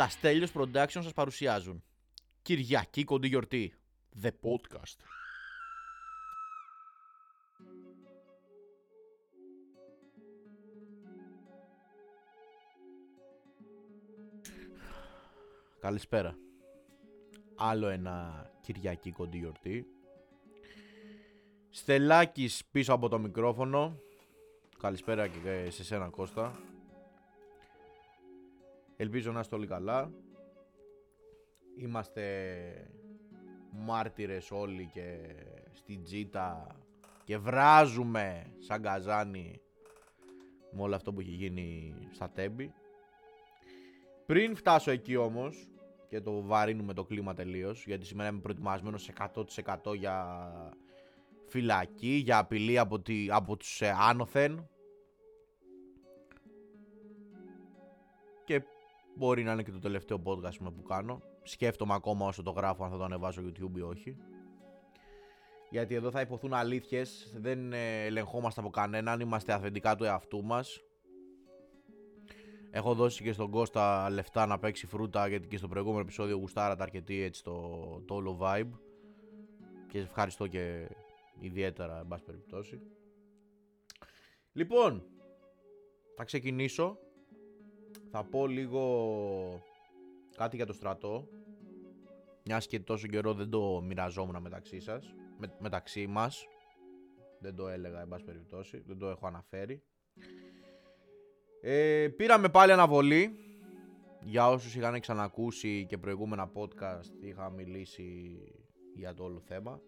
Τα Στέλιος Production σας παρουσιάζουν. Κυριακή κοντή γιορτή. The Podcast. Καλησπέρα. Άλλο ένα Κυριακή κοντή γιορτή. Στελάκης πίσω από το μικρόφωνο. Καλησπέρα και σε σένα Κώστα Ελπίζω να είστε όλοι καλά. Είμαστε μάρτυρες όλοι και στην τζίτα και βράζουμε σαν καζάνι με όλο αυτό που έχει γίνει στα τέμπη. Πριν φτάσω εκεί όμως και το βαρύνουμε το κλίμα τελείως γιατί σήμερα είμαι προετοιμασμένος 100% για φυλακή, για απειλή από, τη, από τους ε, άνωθεν και Μπορεί να είναι και το τελευταίο podcast που κάνω. Σκέφτομαι ακόμα όσο το γράφω αν θα το ανεβάσω YouTube ή όχι. Γιατί εδώ θα υποθούν αλήθειες, δεν ελεγχόμαστε από κανέναν, είμαστε αυθεντικά του εαυτού μας. Έχω δώσει και στον Κώστα λεφτά να παίξει φρούτα γιατί και στο προηγούμενο επεισόδιο γουστάρατα αρκετή έτσι το, το όλο vibe. Και ευχαριστώ και ιδιαίτερα εν πάση περιπτώσει. Λοιπόν, θα ξεκινήσω θα πω λίγο κάτι για το στρατό. Μιας και τόσο καιρό δεν το μοιραζόμουν μεταξύ σας. Με, μεταξύ μας. Δεν το έλεγα, εν πάση περιπτώσει. Δεν το έχω αναφέρει. Ε, πήραμε πάλι αναβολή. Για όσους είχαν ξανακούσει και προηγούμενα podcast είχα μιλήσει για το όλο θέμα.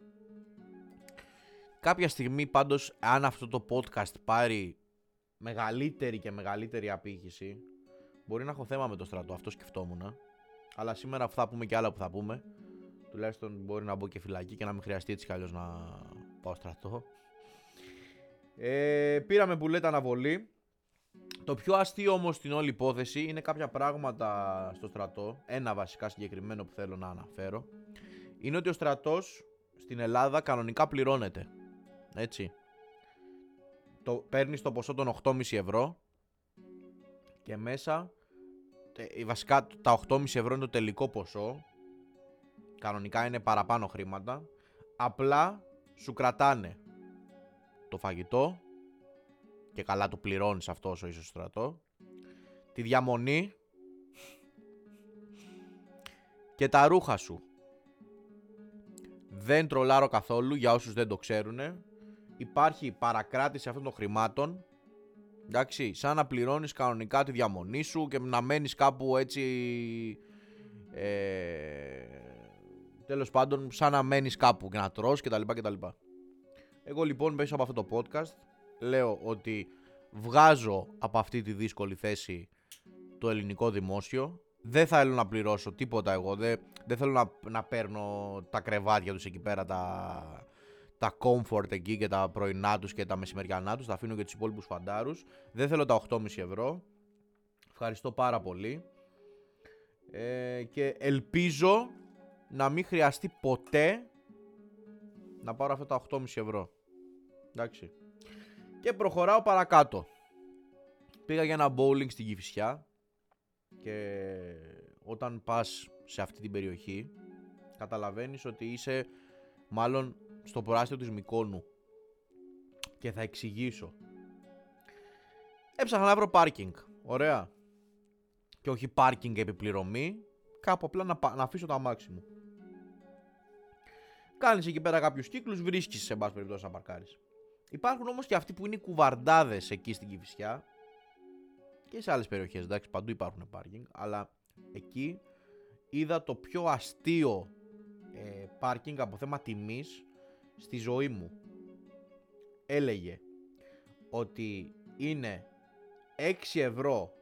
Κάποια στιγμή πάντως αν αυτό το podcast πάρει μεγαλύτερη και μεγαλύτερη απήχηση Μπορεί να έχω θέμα με το στρατό, αυτό σκεφτόμουν. Αλλά σήμερα θα πούμε και άλλα που θα πούμε. Τουλάχιστον μπορεί να μπω και φυλακή και να μην χρειαστεί έτσι κι να πάω στρατό. Ε, πήραμε που λέτε αναβολή. Το πιο αστείο όμως στην όλη υπόθεση είναι κάποια πράγματα στο στρατό. Ένα βασικά συγκεκριμένο που θέλω να αναφέρω. Είναι ότι ο στρατός στην Ελλάδα κανονικά πληρώνεται. Έτσι. Το, παίρνεις το ποσό των 8,5 ευρώ και μέσα βασικά τα 8,5 ευρώ είναι το τελικό ποσό. Κανονικά είναι παραπάνω χρήματα. Απλά σου κρατάνε το φαγητό και καλά το πληρώνεις αυτό όσο είσαι στο στρατό. Τη διαμονή και τα ρούχα σου. Δεν τρολάρω καθόλου για όσους δεν το ξέρουν υπάρχει παρακράτηση αυτών των χρημάτων Εντάξει, σαν να πληρώνεις κανονικά τη διαμονή σου και να μένεις κάπου έτσι. Ε, τέλος πάντων, σαν να μένεις κάπου και να τρως κτλ. κτλ. Εγώ λοιπόν μέσα από αυτό το podcast λέω ότι βγάζω από αυτή τη δύσκολη θέση το ελληνικό δημόσιο. Δεν θέλω να πληρώσω τίποτα εγώ. Δεν, δεν θέλω να, να παίρνω τα κρεβάτια τους εκεί πέρα, τα, τα comfort εκεί και τα πρωινά τους και τα μεσημεριανά τους. Τα αφήνω για τους υπόλοιπους φαντάρους. Δεν θέλω τα 8,5 ευρώ. Ευχαριστώ πάρα πολύ. Ε, και ελπίζω να μην χρειαστεί ποτέ να πάρω αυτά τα 8,5 ευρώ. Εντάξει. Και προχωράω παρακάτω. Πήγα για ένα bowling στην Κηφισιά και όταν πας σε αυτή την περιοχή καταλαβαίνεις ότι είσαι μάλλον στο προάστιο της Μικόνου και θα εξηγήσω. Έψαχνα να βρω πάρκινγκ. Ωραία. Και όχι πάρκινγκ επιπληρωμή. Κάπου απλά να, να αφήσω το αμάξι μου. Κάνεις εκεί πέρα κάποιους κύκλους, βρίσκεις σε μπας περιπτώσει να παρκάρεις. Υπάρχουν όμως και αυτοί που είναι κουβαρντάδες εκεί στην Κηφισιά και σε άλλες περιοχές, εντάξει, παντού υπάρχουν πάρκινγκ, αλλά εκεί είδα το πιο αστείο ε, πάρκινγκ από θέμα τιμής στη ζωή μου. Έλεγε ότι είναι 6 ευρώ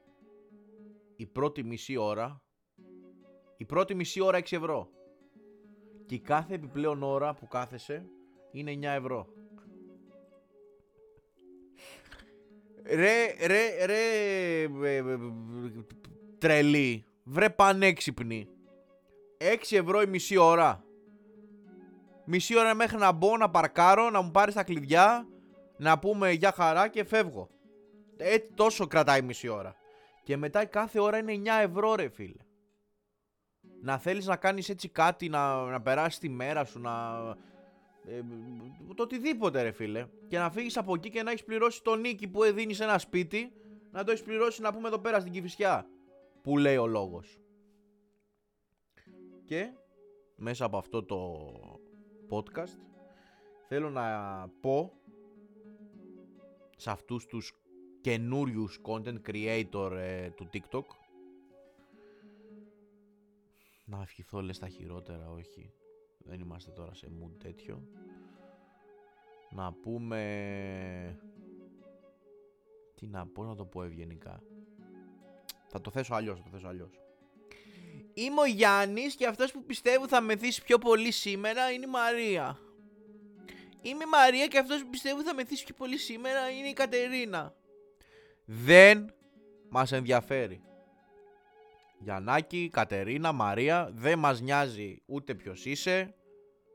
η πρώτη μισή ώρα η πρώτη μισή ώρα 6 ευρώ. Και η κάθε επιπλέον ώρα που κάθεσαι είναι 9 ευρώ. Ρε, ρε, ρε, ε, ε, τρελή, βρε πανέξυπνη. 6 ευρώ η μισή ώρα μισή ώρα μέχρι να μπω, να παρκάρω, να μου πάρει τα κλειδιά, να πούμε για χαρά και φεύγω. Έτσι τόσο κρατάει μισή ώρα. Και μετά κάθε ώρα είναι 9 ευρώ ρε φίλε. να θέλεις να κάνεις έτσι κάτι, να, να περάσεις τη μέρα σου, να... Ε, το οτιδήποτε ρε φίλε. Και να φύγεις από εκεί και να έχεις πληρώσει το νίκη που έδινει ένα σπίτι, να το έχεις πληρώσει να πούμε εδώ πέρα στην Κηφισιά. Που λέει ο λόγος. Και μέσα από αυτό το podcast. Θέλω να πω σε αυτούς τους καινούριους content creator ε, του TikTok. Να ευχηθώ λες τα χειρότερα όχι. Δεν είμαστε τώρα σε mood τέτοιο. Να πούμε τι να πω να το πω ευγενικά. Θα το θέσω αλλιώς θα το θέσω αλλιώς Είμαι ο Γιάννης και αυτός που πιστεύω θα μεθύσει πιο πολύ σήμερα είναι η Μαρία. Είμαι η Μαρία και αυτός που πιστεύω θα μεθύσει πιο πολύ σήμερα είναι η Κατερίνα. Δεν μας ενδιαφέρει. Γιαννάκη, Κατερίνα, Μαρία, δεν μας νοιάζει ούτε ποιος είσαι,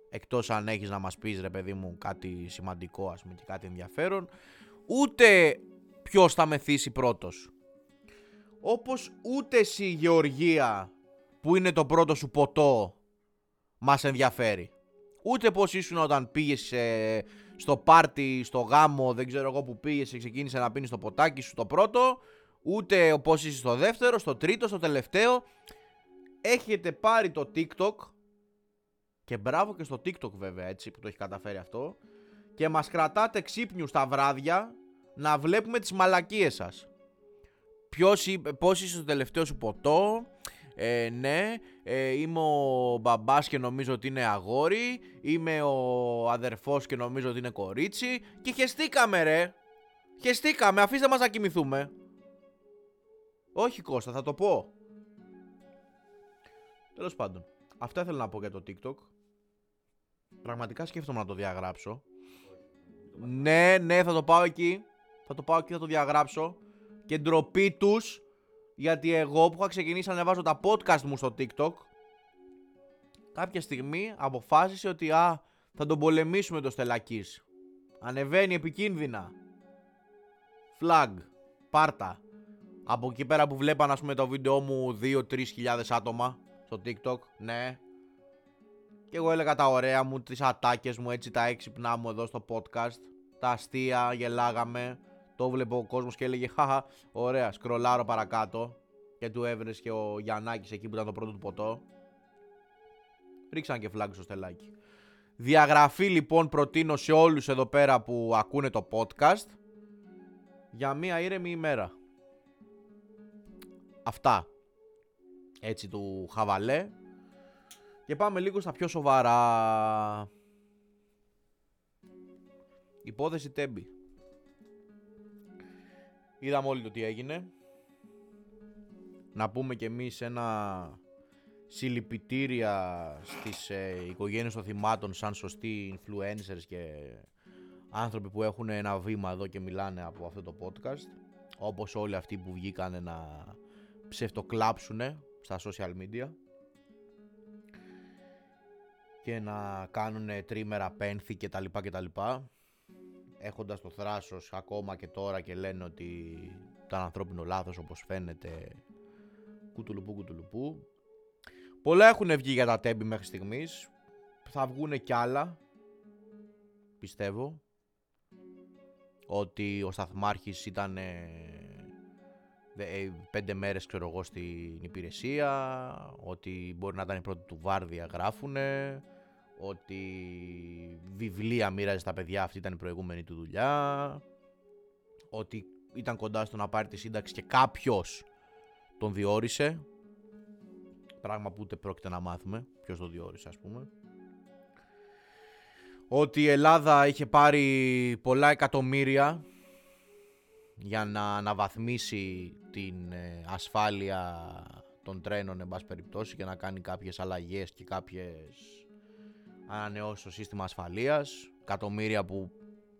εκτός αν έχεις να μας πεις ρε παιδί μου κάτι σημαντικό ας πούμε και κάτι ενδιαφέρον, ούτε ποιος θα μεθύσει πρώτος. Όπως ούτε εσύ Γεωργία που είναι το πρώτο σου ποτό μας ενδιαφέρει. Ούτε πώς ήσουν όταν πήγες στο πάρτι, στο γάμο, δεν ξέρω εγώ που πήγες και ξεκίνησε να πίνεις το ποτάκι σου το πρώτο, ούτε πώς είσαι στο δεύτερο, στο τρίτο, στο τελευταίο. Έχετε πάρει το TikTok και μπράβο και στο TikTok βέβαια έτσι που το έχει καταφέρει αυτό και μας κρατάτε ξύπνιους τα βράδια να βλέπουμε τις μαλακίες σας. Ποιος, πώς είσαι στο τελευταίο σου ποτό, ε, ναι, ε, είμαι ο μπαμπάς και νομίζω ότι είναι αγόρι, είμαι ο αδερφός και νομίζω ότι είναι κορίτσι και χεστήκαμε ρε. Χεστήκαμε, αφήστε μας να κοιμηθούμε. Όχι Κώστα, θα το πω. Τέλος πάντων, αυτά ήθελα να πω για το TikTok. Πραγματικά σκέφτομαι να το διαγράψω. Ναι, ναι, θα το πάω εκεί. Θα το πάω εκεί, θα το διαγράψω. Και ντροπή τους γιατί εγώ που είχα ξεκινήσει να ανεβάζω τα podcast μου στο TikTok κάποια στιγμή αποφάσισε ότι α, θα τον πολεμήσουμε το Στελακής. Ανεβαίνει επικίνδυνα. Flag. Πάρτα. Από εκεί πέρα που βλέπαν ας πούμε το βίντεο μου 2-3 χιλιάδες άτομα στο TikTok. Ναι. Και εγώ έλεγα τα ωραία μου, τις ατάκες μου, έτσι τα έξυπνά μου εδώ στο podcast. Τα αστεία, γελάγαμε. Το βλέπω ο κόσμος και έλεγε Χαχα, ωραία, σκρολάρω παρακάτω. Και του έβρεσε και ο Γιαννάκης εκεί που ήταν το πρώτο του ποτό. Ρίξαν και φλάγκ στο στελάκι. Διαγραφή λοιπόν προτείνω σε όλους εδώ πέρα που ακούνε το podcast για μία ήρεμη ημέρα. Αυτά. Έτσι του χαβαλέ. Και πάμε λίγο στα πιο σοβαρά. Υπόθεση Τέμπη. Είδαμε όλοι το τι έγινε. Να πούμε και εμείς ένα συλληπιτήρια στις ε, οικογένειες των θυμάτων σαν σωστοί influencers και άνθρωποι που έχουν ένα βήμα εδώ και μιλάνε από αυτό το podcast όπως όλοι αυτοί που βγήκαν να ψευτοκλάψουν στα social media και να κάνουν τρίμερα πένθη και τα λοιπά και τα λοιπά έχοντας το θράσος ακόμα και τώρα και λένε ότι ήταν ανθρώπινο λάθος όπως φαίνεται κουτουλουπού κουτουλουπού. Πολλά έχουν βγει για τα τέμπη μέχρι στιγμής. Θα βγουν κι άλλα πιστεύω ότι ο Σταθμάρχης ήταν ε, πέντε μέρες ξέρω εγώ στην υπηρεσία ότι μπορεί να ήταν η πρώτη του βάρδια γράφουνε ότι βιβλία μοίραζε στα παιδιά, αυτή ήταν η προηγούμενη του δουλειά, ότι ήταν κοντά στο να πάρει τη σύνταξη και κάποιος τον διόρισε, πράγμα που ούτε πρόκειται να μάθουμε ποιος τον διόρισε ας πούμε. Ότι η Ελλάδα είχε πάρει πολλά εκατομμύρια για να αναβαθμίσει την ε, ασφάλεια των τρένων εν πάση περιπτώσει και να κάνει κάποιες αλλαγές και κάποιες ανανεώσει το σύστημα ασφαλείας, εκατομμύρια που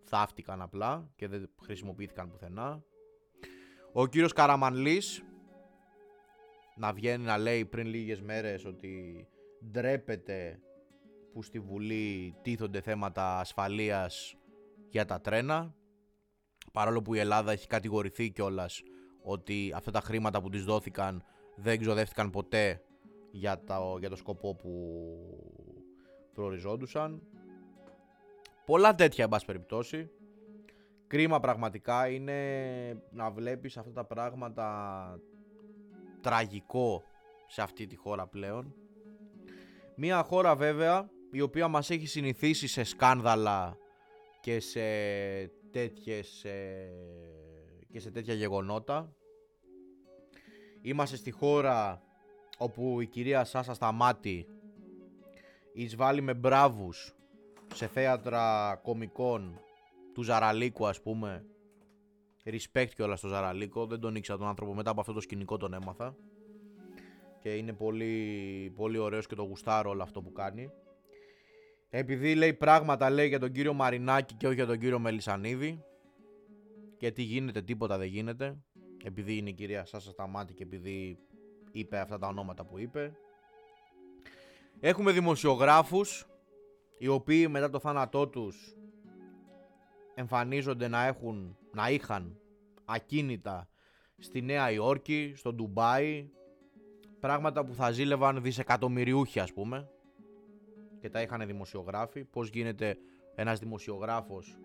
θαύτηκαν απλά και δεν χρησιμοποιήθηκαν πουθενά. Ο κύριος Καραμανλής να βγαίνει να λέει πριν λίγες μέρες ότι ντρέπεται που στη Βουλή τίθονται θέματα ασφαλείας για τα τρένα παρόλο που η Ελλάδα έχει κατηγορηθεί κιόλας ότι αυτά τα χρήματα που της δόθηκαν δεν ξοδεύτηκαν ποτέ για το, για το σκοπό που προοριζόντουσαν. Πολλά τέτοια, εν πάση περιπτώσει. Κρίμα πραγματικά είναι να βλέπεις αυτά τα πράγματα τραγικό σε αυτή τη χώρα πλέον. Μία χώρα βέβαια η οποία μας έχει συνηθίσει σε σκάνδαλα και σε τέτοιες ε, και σε τέτοια γεγονότα. Είμαστε στη χώρα όπου η κυρία Σάσα Σταμάτη εισβάλλει με μπράβους σε θέατρα κομικών του Ζαραλίκου ας πούμε. Respect κιόλας στο Ζαραλίκο. Δεν τον ήξερα τον άνθρωπο. Μετά από αυτό το σκηνικό τον έμαθα. Και είναι πολύ, πολύ ωραίος και το γουστάρω όλο αυτό που κάνει. Επειδή λέει πράγματα λέει για τον κύριο Μαρινάκη και όχι για τον κύριο Μελισανίδη. Και τι γίνεται τίποτα δεν γίνεται. Επειδή είναι η κυρία Σάσα Σταμάτη και επειδή είπε αυτά τα ονόματα που είπε έχουμε δημοσιογράφους οι οποίοι μετά το θάνατό τους εμφανίζονται να έχουν, να είχαν ακίνητα στη Νέα Υόρκη, στο Ντουμπάι, πράγματα που θα ζήλευαν δισεκατομμυριούχοι ας πούμε και τα είχαν δημοσιογράφοι, πώς γίνεται ένας δημοσιογράφος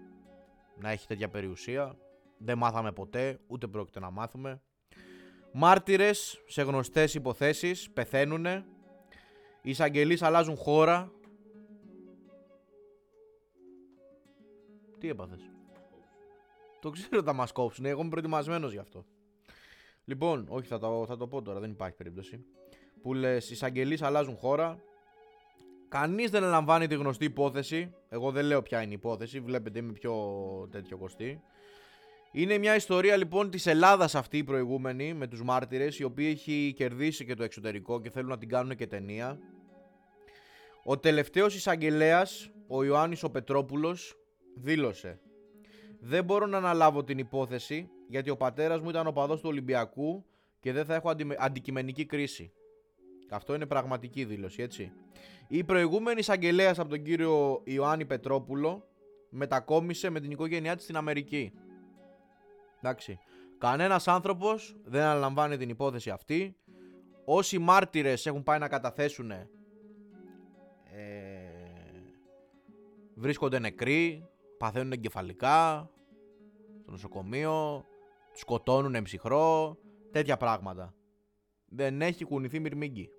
να έχει τέτοια περιουσία, δεν μάθαμε ποτέ, ούτε πρόκειται να μάθουμε. Μάρτυρες σε γνωστές υποθέσεις πεθαίνουν, οι εισαγγελείς αλλάζουν χώρα, Τι έπαθες; Το ξέρω θα μας κόψουν. Εγώ είμαι προετοιμασμένος γι' αυτό. Λοιπόν, όχι, θα το, θα το πω τώρα, δεν υπάρχει περίπτωση. Που λες, οι εισαγγελείς αλλάζουν χώρα. Κανείς δεν ελαμβάνει τη γνωστή υπόθεση. Εγώ δεν λέω ποια είναι η υπόθεση. Βλέπετε, είμαι πιο τέτοιο κοστί. Είναι μια ιστορία λοιπόν της Ελλάδας αυτή η προηγούμενη με τους μάρτυρες, η οποία έχει κερδίσει και το εξωτερικό και θέλουν να την κάνουν και ταινία. Ο τελευταίος εισαγγελέας, ο Ιωάννης ο Πετρόπουλος, δήλωσε «Δεν μπορώ να αναλάβω την υπόθεση γιατί ο πατέρας μου ήταν ο παδός του Ολυμπιακού και δεν θα έχω αντικειμενική κρίση». Αυτό είναι πραγματική δήλωση, έτσι. Η προηγούμενη εισαγγελέας από τον κύριο Ιωάννη Πετρόπουλο μετακόμισε με την οικογένειά της στην Αμερική. Εντάξει. Κανένας άνθρωπος δεν αναλαμβάνει την υπόθεση αυτή. Όσοι μάρτυρες έχουν πάει να καταθέσουν ε, βρίσκονται νεκροί, παθαίνουν εγκεφαλικά στο νοσοκομείο, σκοτώνουν εμψυχρό, τέτοια πράγματα. Δεν έχει κουνηθεί μυρμήγκι.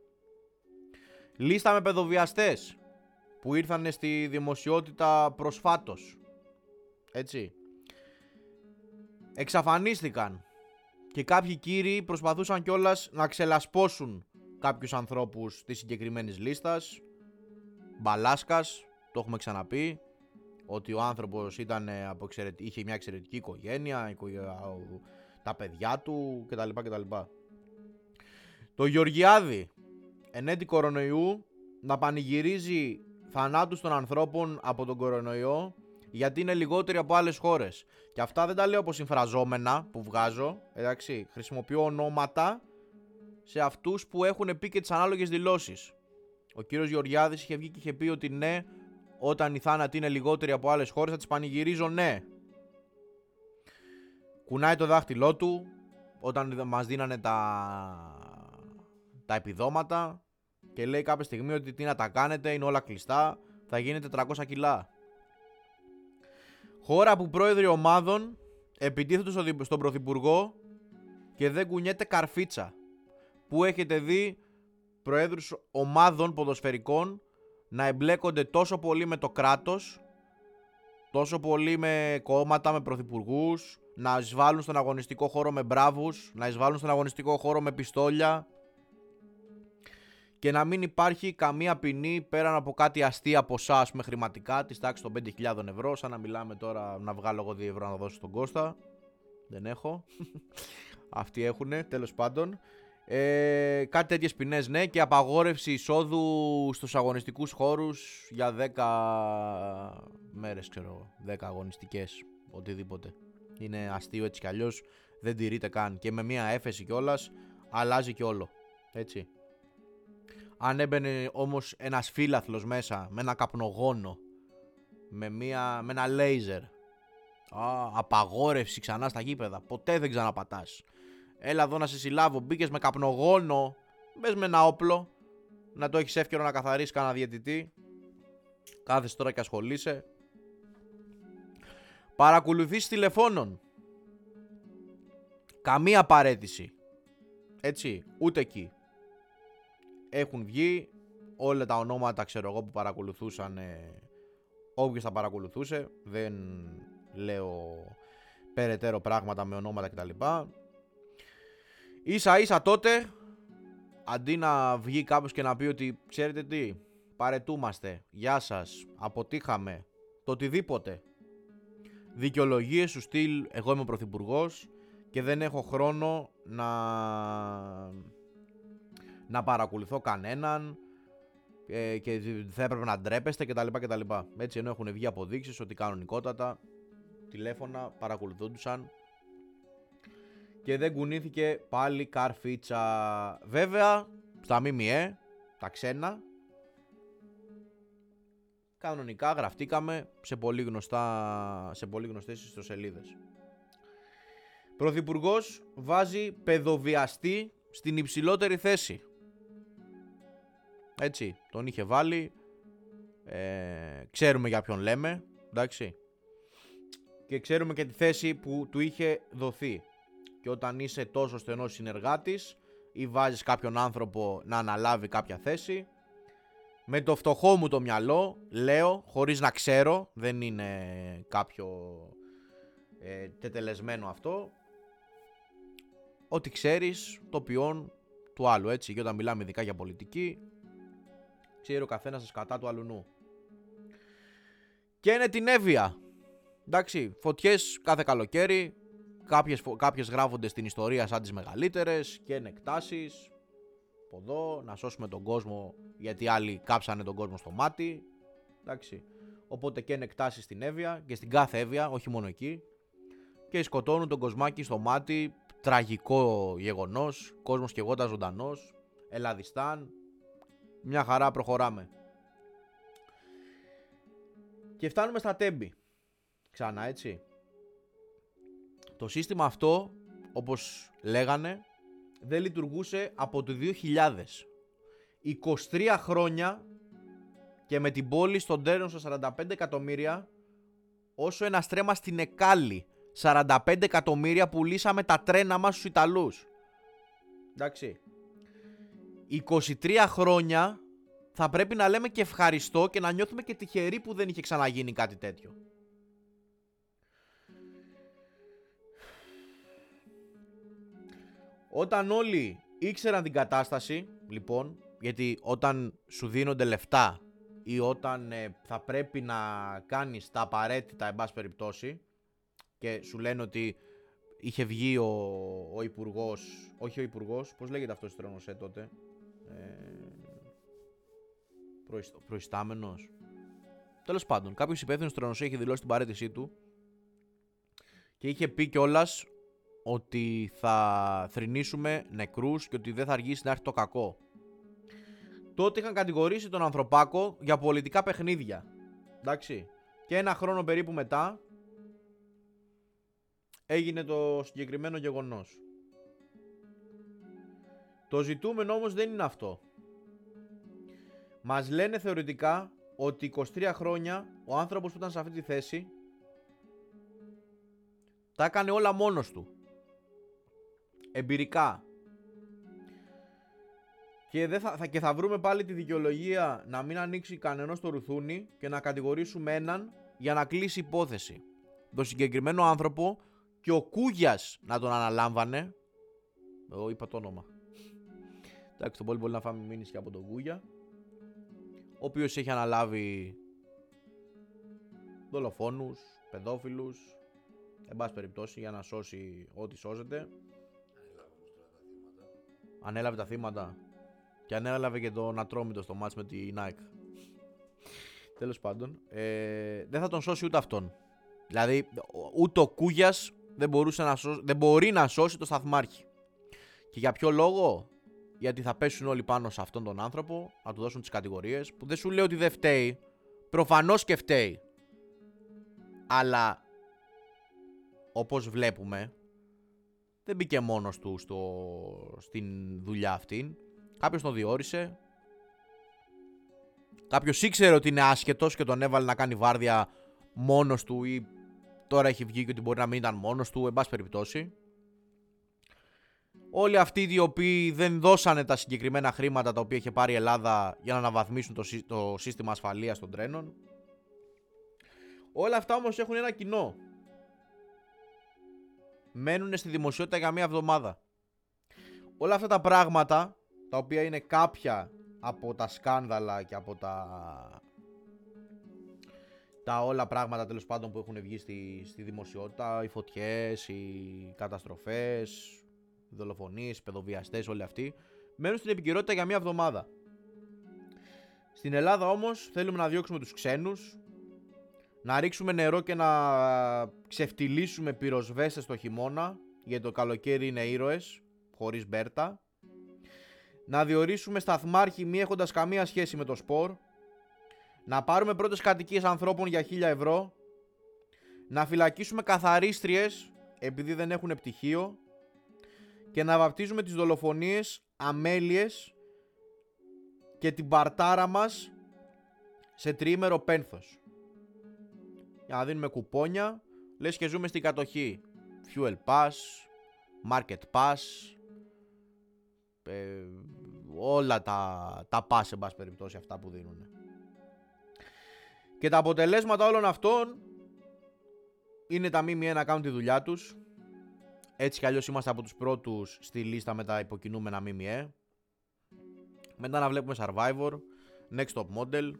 Λίστα με παιδοβιαστές που ήρθαν στη δημοσιότητα προσφάτως. Έτσι. Εξαφανίστηκαν και κάποιοι κύριοι προσπαθούσαν κιόλας να ξελασπώσουν κάποιους ανθρώπους της συγκεκριμένης λίστας. Μπαλάσκας, το έχουμε ξαναπεί ότι ο άνθρωπος ήταν ε, από είχε μια εξαιρετική οικογένεια, τα παιδιά του κτλ. κτλ. Το Γεωργιάδη εν έτη κορονοϊού να πανηγυρίζει θανάτους των ανθρώπων από τον κορονοϊό γιατί είναι λιγότεροι από άλλες χώρες. Και αυτά δεν τα λέω από συμφραζόμενα που βγάζω, εντάξει, χρησιμοποιώ ονόματα σε αυτούς που έχουν πει και τις ανάλογες δηλώσεις. Ο κύριος Γεωργιάδης είχε βγει και είχε πει ότι ναι, όταν οι θάνατοι είναι λιγότεροι από άλλες χώρες θα τις πανηγυρίζω ναι. Κουνάει το δάχτυλό του όταν μας δίνανε τα, τα επιδόματα και λέει κάποια στιγμή ότι τι να τα κάνετε, είναι όλα κλειστά, θα γίνετε 400 κιλά. Χώρα που πρόεδροι ομάδων επιτίθεται στον Πρωθυπουργό και δεν κουνιέται καρφίτσα. Που έχετε δει προέδρους ομάδων ποδοσφαιρικών να εμπλέκονται τόσο πολύ με το κράτος, τόσο πολύ με κόμματα, με πρωθυπουργούς, να εισβάλλουν στον αγωνιστικό χώρο με μπράβους, να εισβάλλουν στον αγωνιστικό χώρο με πιστόλια και να μην υπάρχει καμία ποινή πέραν από κάτι αστεία ποσά με χρηματικά της τάξης των 5.000 ευρώ σαν να μιλάμε τώρα να βγάλω εγώ 2 ευρώ να δώσω στον Κώστα. Δεν έχω. Αυτοί έχουνε τέλος πάντων ε, κάτι τέτοιες ποινές, ναι, και απαγόρευση εισόδου στους αγωνιστικούς χώρους για 10 μέρες, ξέρω 10 αγωνιστικές, οτιδήποτε. Είναι αστείο έτσι κι αλλιώς, δεν τηρείται καν. Και με μία έφεση κιόλας, αλλάζει κι όλο. Έτσι. Αν έμπαινε όμως ένας φίλαθλο μέσα με ένα καπνογόνο, με, μία, με ένα λέιζερ, α, απαγόρευση ξανά στα γήπεδα, ποτέ δεν ξαναπατάς. Έλα εδώ να σε συλλάβω. Μπήκες με καπνογόνο. Μπες με ένα όπλο. να το έχεις εύκαιρο να καθαρίσει κανένα διαιτητή. Κάθεσαι τώρα και ασχολείσαι. Παρακολουθείς τηλεφώνων. Καμία παρέτηση. Έτσι, ούτε εκεί. Έχουν βγει όλα τα ονόματα, ξέρω εγώ, που παρακολουθούσαν. Ε, όποιος τα παρακολουθούσε. Δεν λέω περαιτέρω πράγματα με ονόματα κτλ. Ίσα ίσα τότε, αντί να βγει κάποιος και να πει ότι ξέρετε τι, παρετούμαστε, γεια σας, αποτύχαμε, το οτιδήποτε. Δικαιολογίες σου στυλ, εγώ είμαι ο Πρωθυπουργός και δεν έχω χρόνο να, να παρακολουθώ κανέναν ε, και θα έπρεπε να ντρέπεστε κτλ. κτλ. Έτσι ενώ έχουν βγει αποδείξεις ότι κανονικότατα τηλέφωνα παρακολουθούντουσαν και δεν κουνήθηκε πάλι καρφίτσα. Βέβαια, στα ΜΜΕ, τα ξένα, κανονικά γραφτήκαμε σε πολύ, γνωστά, σε πολύ γνωστές ιστοσελίδες. Πρωθυπουργός βάζει παιδοβιαστή στην υψηλότερη θέση. Έτσι, τον είχε βάλει. Ε, ξέρουμε για ποιον λέμε, εντάξει. Και ξέρουμε και τη θέση που του είχε δοθεί. Και όταν είσαι τόσο στενός συνεργάτης ή βάζεις κάποιον άνθρωπο να αναλάβει κάποια θέση, με το φτωχό μου το μυαλό, λέω, χωρίς να ξέρω, δεν είναι κάποιο ε, τετελεσμένο αυτό, ότι ξέρεις το ποιόν του άλλου, έτσι. Και όταν μιλάμε ειδικά για πολιτική, ξέρει ο καθένας κατά του αλλού Και είναι την Εύβοια. Εντάξει, φωτιές κάθε καλοκαίρι, κάποιες, κάποιες γράφονται στην ιστορία σαν τις μεγαλύτερες και είναι εκτάσεις, από εδώ, να σώσουμε τον κόσμο γιατί άλλοι κάψανε τον κόσμο στο μάτι. Εντάξει. Οπότε και είναι εκτάσεις στην Εύβοια και στην κάθε Εύβοια, όχι μόνο εκεί. Και σκοτώνουν τον κοσμάκι στο μάτι, τραγικό γεγονός, κόσμος και εγώ τα ζωντανός, Ελλαδιστάν, μια χαρά προχωράμε. Και φτάνουμε στα τέμπη. Ξανά έτσι. Το σύστημα αυτό, όπως λέγανε, δεν λειτουργούσε από το 2000. 23 χρόνια και με την πόλη στον τέρνο στα 45 εκατομμύρια όσο ένα στρέμα στην Εκάλη 45 εκατομμύρια πουλήσαμε τα τρένα μας στους Ιταλούς. Εντάξει. 23 χρόνια θα πρέπει να λέμε και ευχαριστώ και να νιώθουμε και τυχεροί που δεν είχε ξαναγίνει κάτι τέτοιο. Όταν όλοι ήξεραν την κατάσταση, λοιπόν, γιατί όταν σου δίνονται λεφτά ή όταν ε, θα πρέπει να κάνεις τα απαραίτητα, εν πάση περιπτώσει, και σου λένε ότι είχε βγει ο, ο υπουργός, όχι ο υπουργός, πώς λέγεται αυτός το ε, τότε, ε, προϊστάμενος. Τέλος πάντων, κάποιος υπεύθυνος τρονοσέ είχε δηλώσει την παρέτησή του και είχε πει κιόλας ότι θα θρυνήσουμε νεκρούς και ότι δεν θα αργήσει να έρθει το κακό. Τότε είχαν κατηγορήσει τον Ανθρωπάκο για πολιτικά παιχνίδια. Εντάξει. Και ένα χρόνο περίπου μετά έγινε το συγκεκριμένο γεγονός. Το ζητούμενο όμως δεν είναι αυτό. Μας λένε θεωρητικά ότι 23 χρόνια ο άνθρωπος που ήταν σε αυτή τη θέση τα έκανε όλα μόνος του εμπειρικά. Και, δεν θα, θα, και θα βρούμε πάλι τη δικαιολογία να μην ανοίξει κανένας το ρουθούνι και να κατηγορήσουμε έναν για να κλείσει υπόθεση. Το συγκεκριμένο άνθρωπο και ο Κούγιας να τον αναλάμβανε. Εγώ είπα το όνομα. Εντάξει, το πολύ μπορεί να φάμε μήνυση και από τον Κούγια. Ο οποίος έχει αναλάβει δολοφόνους, παιδόφιλους, εν πάση περιπτώσει για να σώσει ό,τι σώζεται ανέλαβε τα θύματα και ανέλαβε και τον Ατρόμητος στο μάτς με τη Nike. Τέλος πάντων, ε, δεν θα τον σώσει ούτε αυτόν. Δηλαδή, ούτε ο Κούγιας δεν, μπορούσε να σώσει, δεν μπορεί να σώσει το σταθμάρχη. Και για ποιο λόγο, γιατί θα πέσουν όλοι πάνω σε αυτόν τον άνθρωπο, να του δώσουν τις κατηγορίες, που δεν σου λέει ότι δεν φταίει, προφανώς και φταίει. Αλλά, όπως βλέπουμε, δεν μπήκε μόνος του στο, στην δουλειά αυτή. Κάποιος τον διόρισε, κάποιος ήξερε ότι είναι άσχετος και τον έβαλε να κάνει βάρδια μόνος του ή τώρα έχει βγει και ότι μπορεί να μην ήταν μόνος του, εν πάση περιπτώσει. Όλοι αυτοί οι οποίοι δεν δώσανε τα συγκεκριμένα χρήματα τα οποία είχε πάρει η Ελλάδα για να αναβαθμίσουν το, το σύστημα ασφαλείας των τρένων. Όλα αυτά όμως έχουν ένα κοινό. Μένουν στη δημοσιότητα για μία εβδομάδα. Όλα αυτά τα πράγματα, τα οποία είναι κάποια από τα σκάνδαλα και από τα τα όλα πράγματα τέλος πάντων που έχουν βγει στη, στη δημοσιότητα, οι φωτιές, οι καταστροφές, οι δολοφονίες, οι παιδοβιαστές, όλοι αυτοί, μένουν στην επικαιρότητα για μία εβδομάδα. Στην Ελλάδα όμως θέλουμε να διώξουμε τους ξένους, να ρίξουμε νερό και να ξεφτυλίσουμε πυροσβέστες το χειμώνα, γιατί το καλοκαίρι είναι ήρωες, χωρίς μπέρτα. Να διορίσουμε σταθμάρχη μη έχοντας καμία σχέση με το σπορ. Να πάρουμε πρώτες κατοικίες ανθρώπων για 1000 ευρώ. Να φυλακίσουμε καθαρίστριες επειδή δεν έχουν πτυχίο. Και να βαπτίζουμε τις δολοφονίες αμέλειες και την παρτάρα μας σε τριήμερο πένθος για να δίνουμε κουπόνια. Λες και ζούμε στην κατοχή. Fuel Pass, Market Pass, ε, όλα τα, τα pass σε πάση περιπτώσει αυτά που δίνουν. Και τα αποτελέσματα όλων αυτών είναι τα ΜΜΕ να κάνουν τη δουλειά τους. Έτσι κι αλλιώς είμαστε από τους πρώτους στη λίστα με τα υποκινούμενα ΜΜΕ. Μετά να βλέπουμε Survivor, Next Top Model,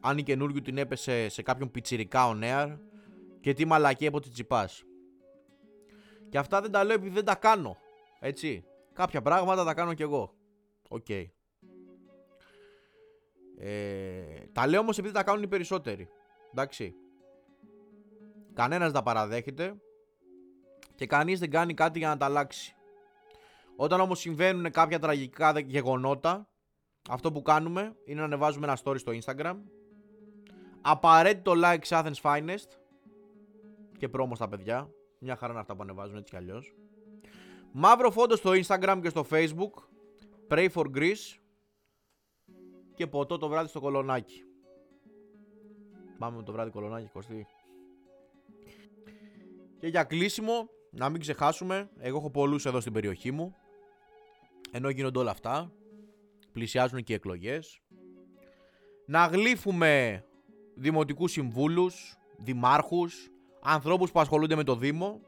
αν η Καινούργιου την έπεσε σε κάποιον πιτσιρικά on air και τι μαλακία είπε ο Τσίπρας. Και αυτά δεν τα λέω επειδή δεν τα κάνω. Έτσι. Κάποια πράγματα τα κάνω κι εγώ. OK. Okay. Ε, τα λέω όμως επειδή τα κάνουν οι περισσότεροι. Εντάξει. Κανένας δεν τα παραδέχεται και κανείς δεν κάνει κάτι για να τα αλλάξει. Όταν όμως συμβαίνουν κάποια τραγικά γεγονότα, αυτό που κάνουμε είναι να ανεβάζουμε ένα story στο Instagram Απαραίτητο like σε Athens Finest και πρόμο στα παιδιά. Μια χαρά είναι αυτά που ανεβάζουν έτσι κι αλλιώς. Μαύρο φόντο στο Instagram και στο Facebook. Pray for Greece. Και ποτό το βράδυ στο κολονάκι. Πάμε με το βράδυ κολονάκι, Κωστή. Και για κλείσιμο, να μην ξεχάσουμε, εγώ έχω πολλούς εδώ στην περιοχή μου. Ενώ γίνονται όλα αυτά, πλησιάζουν και οι εκλογές. Να γλύφουμε δημοτικούς συμβούλους, δημάρχους, ανθρώπους που ασχολούνται με το Δήμο,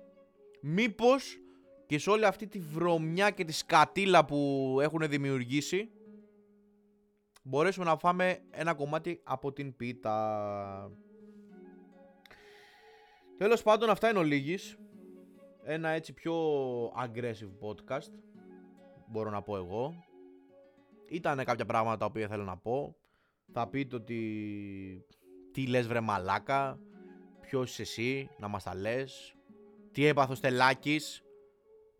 μήπως και σε όλη αυτή τη βρωμιά και τη σκατήλα που έχουν δημιουργήσει, μπορέσουμε να φάμε ένα κομμάτι από την πίτα. Τέλος πάντων αυτά είναι ο Λίγης. Ένα έτσι πιο aggressive podcast, μπορώ να πω εγώ. Ήταν κάποια πράγματα τα οποία θέλω να πω. Θα πείτε ότι τι λες βρε μαλάκα, ποιος είσαι εσύ να μας τα λες, τι έπαθος τελάκης,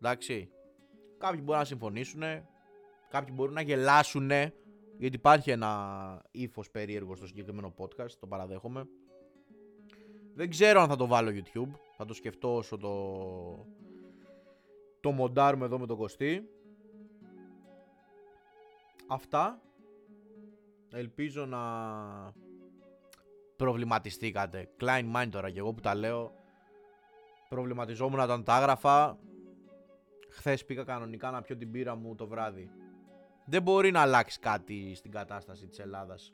εντάξει. Κάποιοι μπορούν να συμφωνήσουν, κάποιοι μπορούν να γελάσουν, γιατί υπάρχει ένα ύφος περίεργο στο συγκεκριμένο podcast, το παραδέχομαι. Δεν ξέρω αν θα το βάλω YouTube, θα το σκεφτώ όσο το, το μοντάρουμε εδώ με τον Κωστή. Αυτά. Ελπίζω να προβληματιστήκατε. Klein mind τώρα και εγώ που τα λέω. Προβληματιζόμουν όταν τα έγραφα. Χθες πήγα κανονικά να πιω την πύρα μου το βράδυ. Δεν μπορεί να αλλάξει κάτι στην κατάσταση της Ελλάδας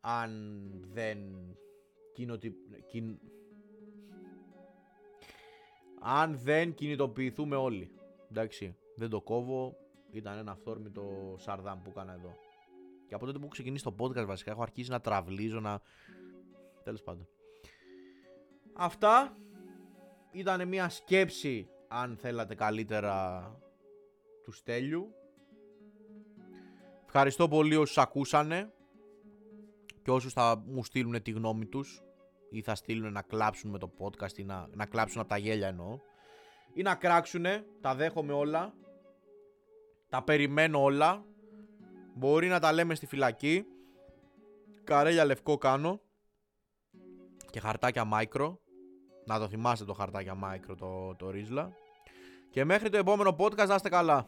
αν δεν κοινοτι... αν δεν κινητοποιηθούμε όλοι. Εντάξει, δεν το κόβω. Ήταν ένα αυθόρμητο σαρδάμ που έκανα εδώ. Και από τότε που έχω ξεκινήσει το podcast βασικά έχω αρχίσει να τραβλίζω, να Τέλος πάντων. Αυτά ήταν μια σκέψη αν θέλατε καλύτερα του Στέλιου. Ευχαριστώ πολύ όσους ακούσανε και όσους θα μου στείλουν τη γνώμη τους ή θα στείλουν να κλάψουν με το podcast ή να, να κλάψουν από τα γέλια εννοώ ή να κράξουνε, τα δέχομαι όλα τα περιμένω όλα μπορεί να τα λέμε στη φυλακή καρέλια λευκό κάνω και χαρτάκια micro. Να το θυμάστε το χαρτάκια micro το, το Rizla. Και μέχρι το επόμενο podcast να είστε καλά.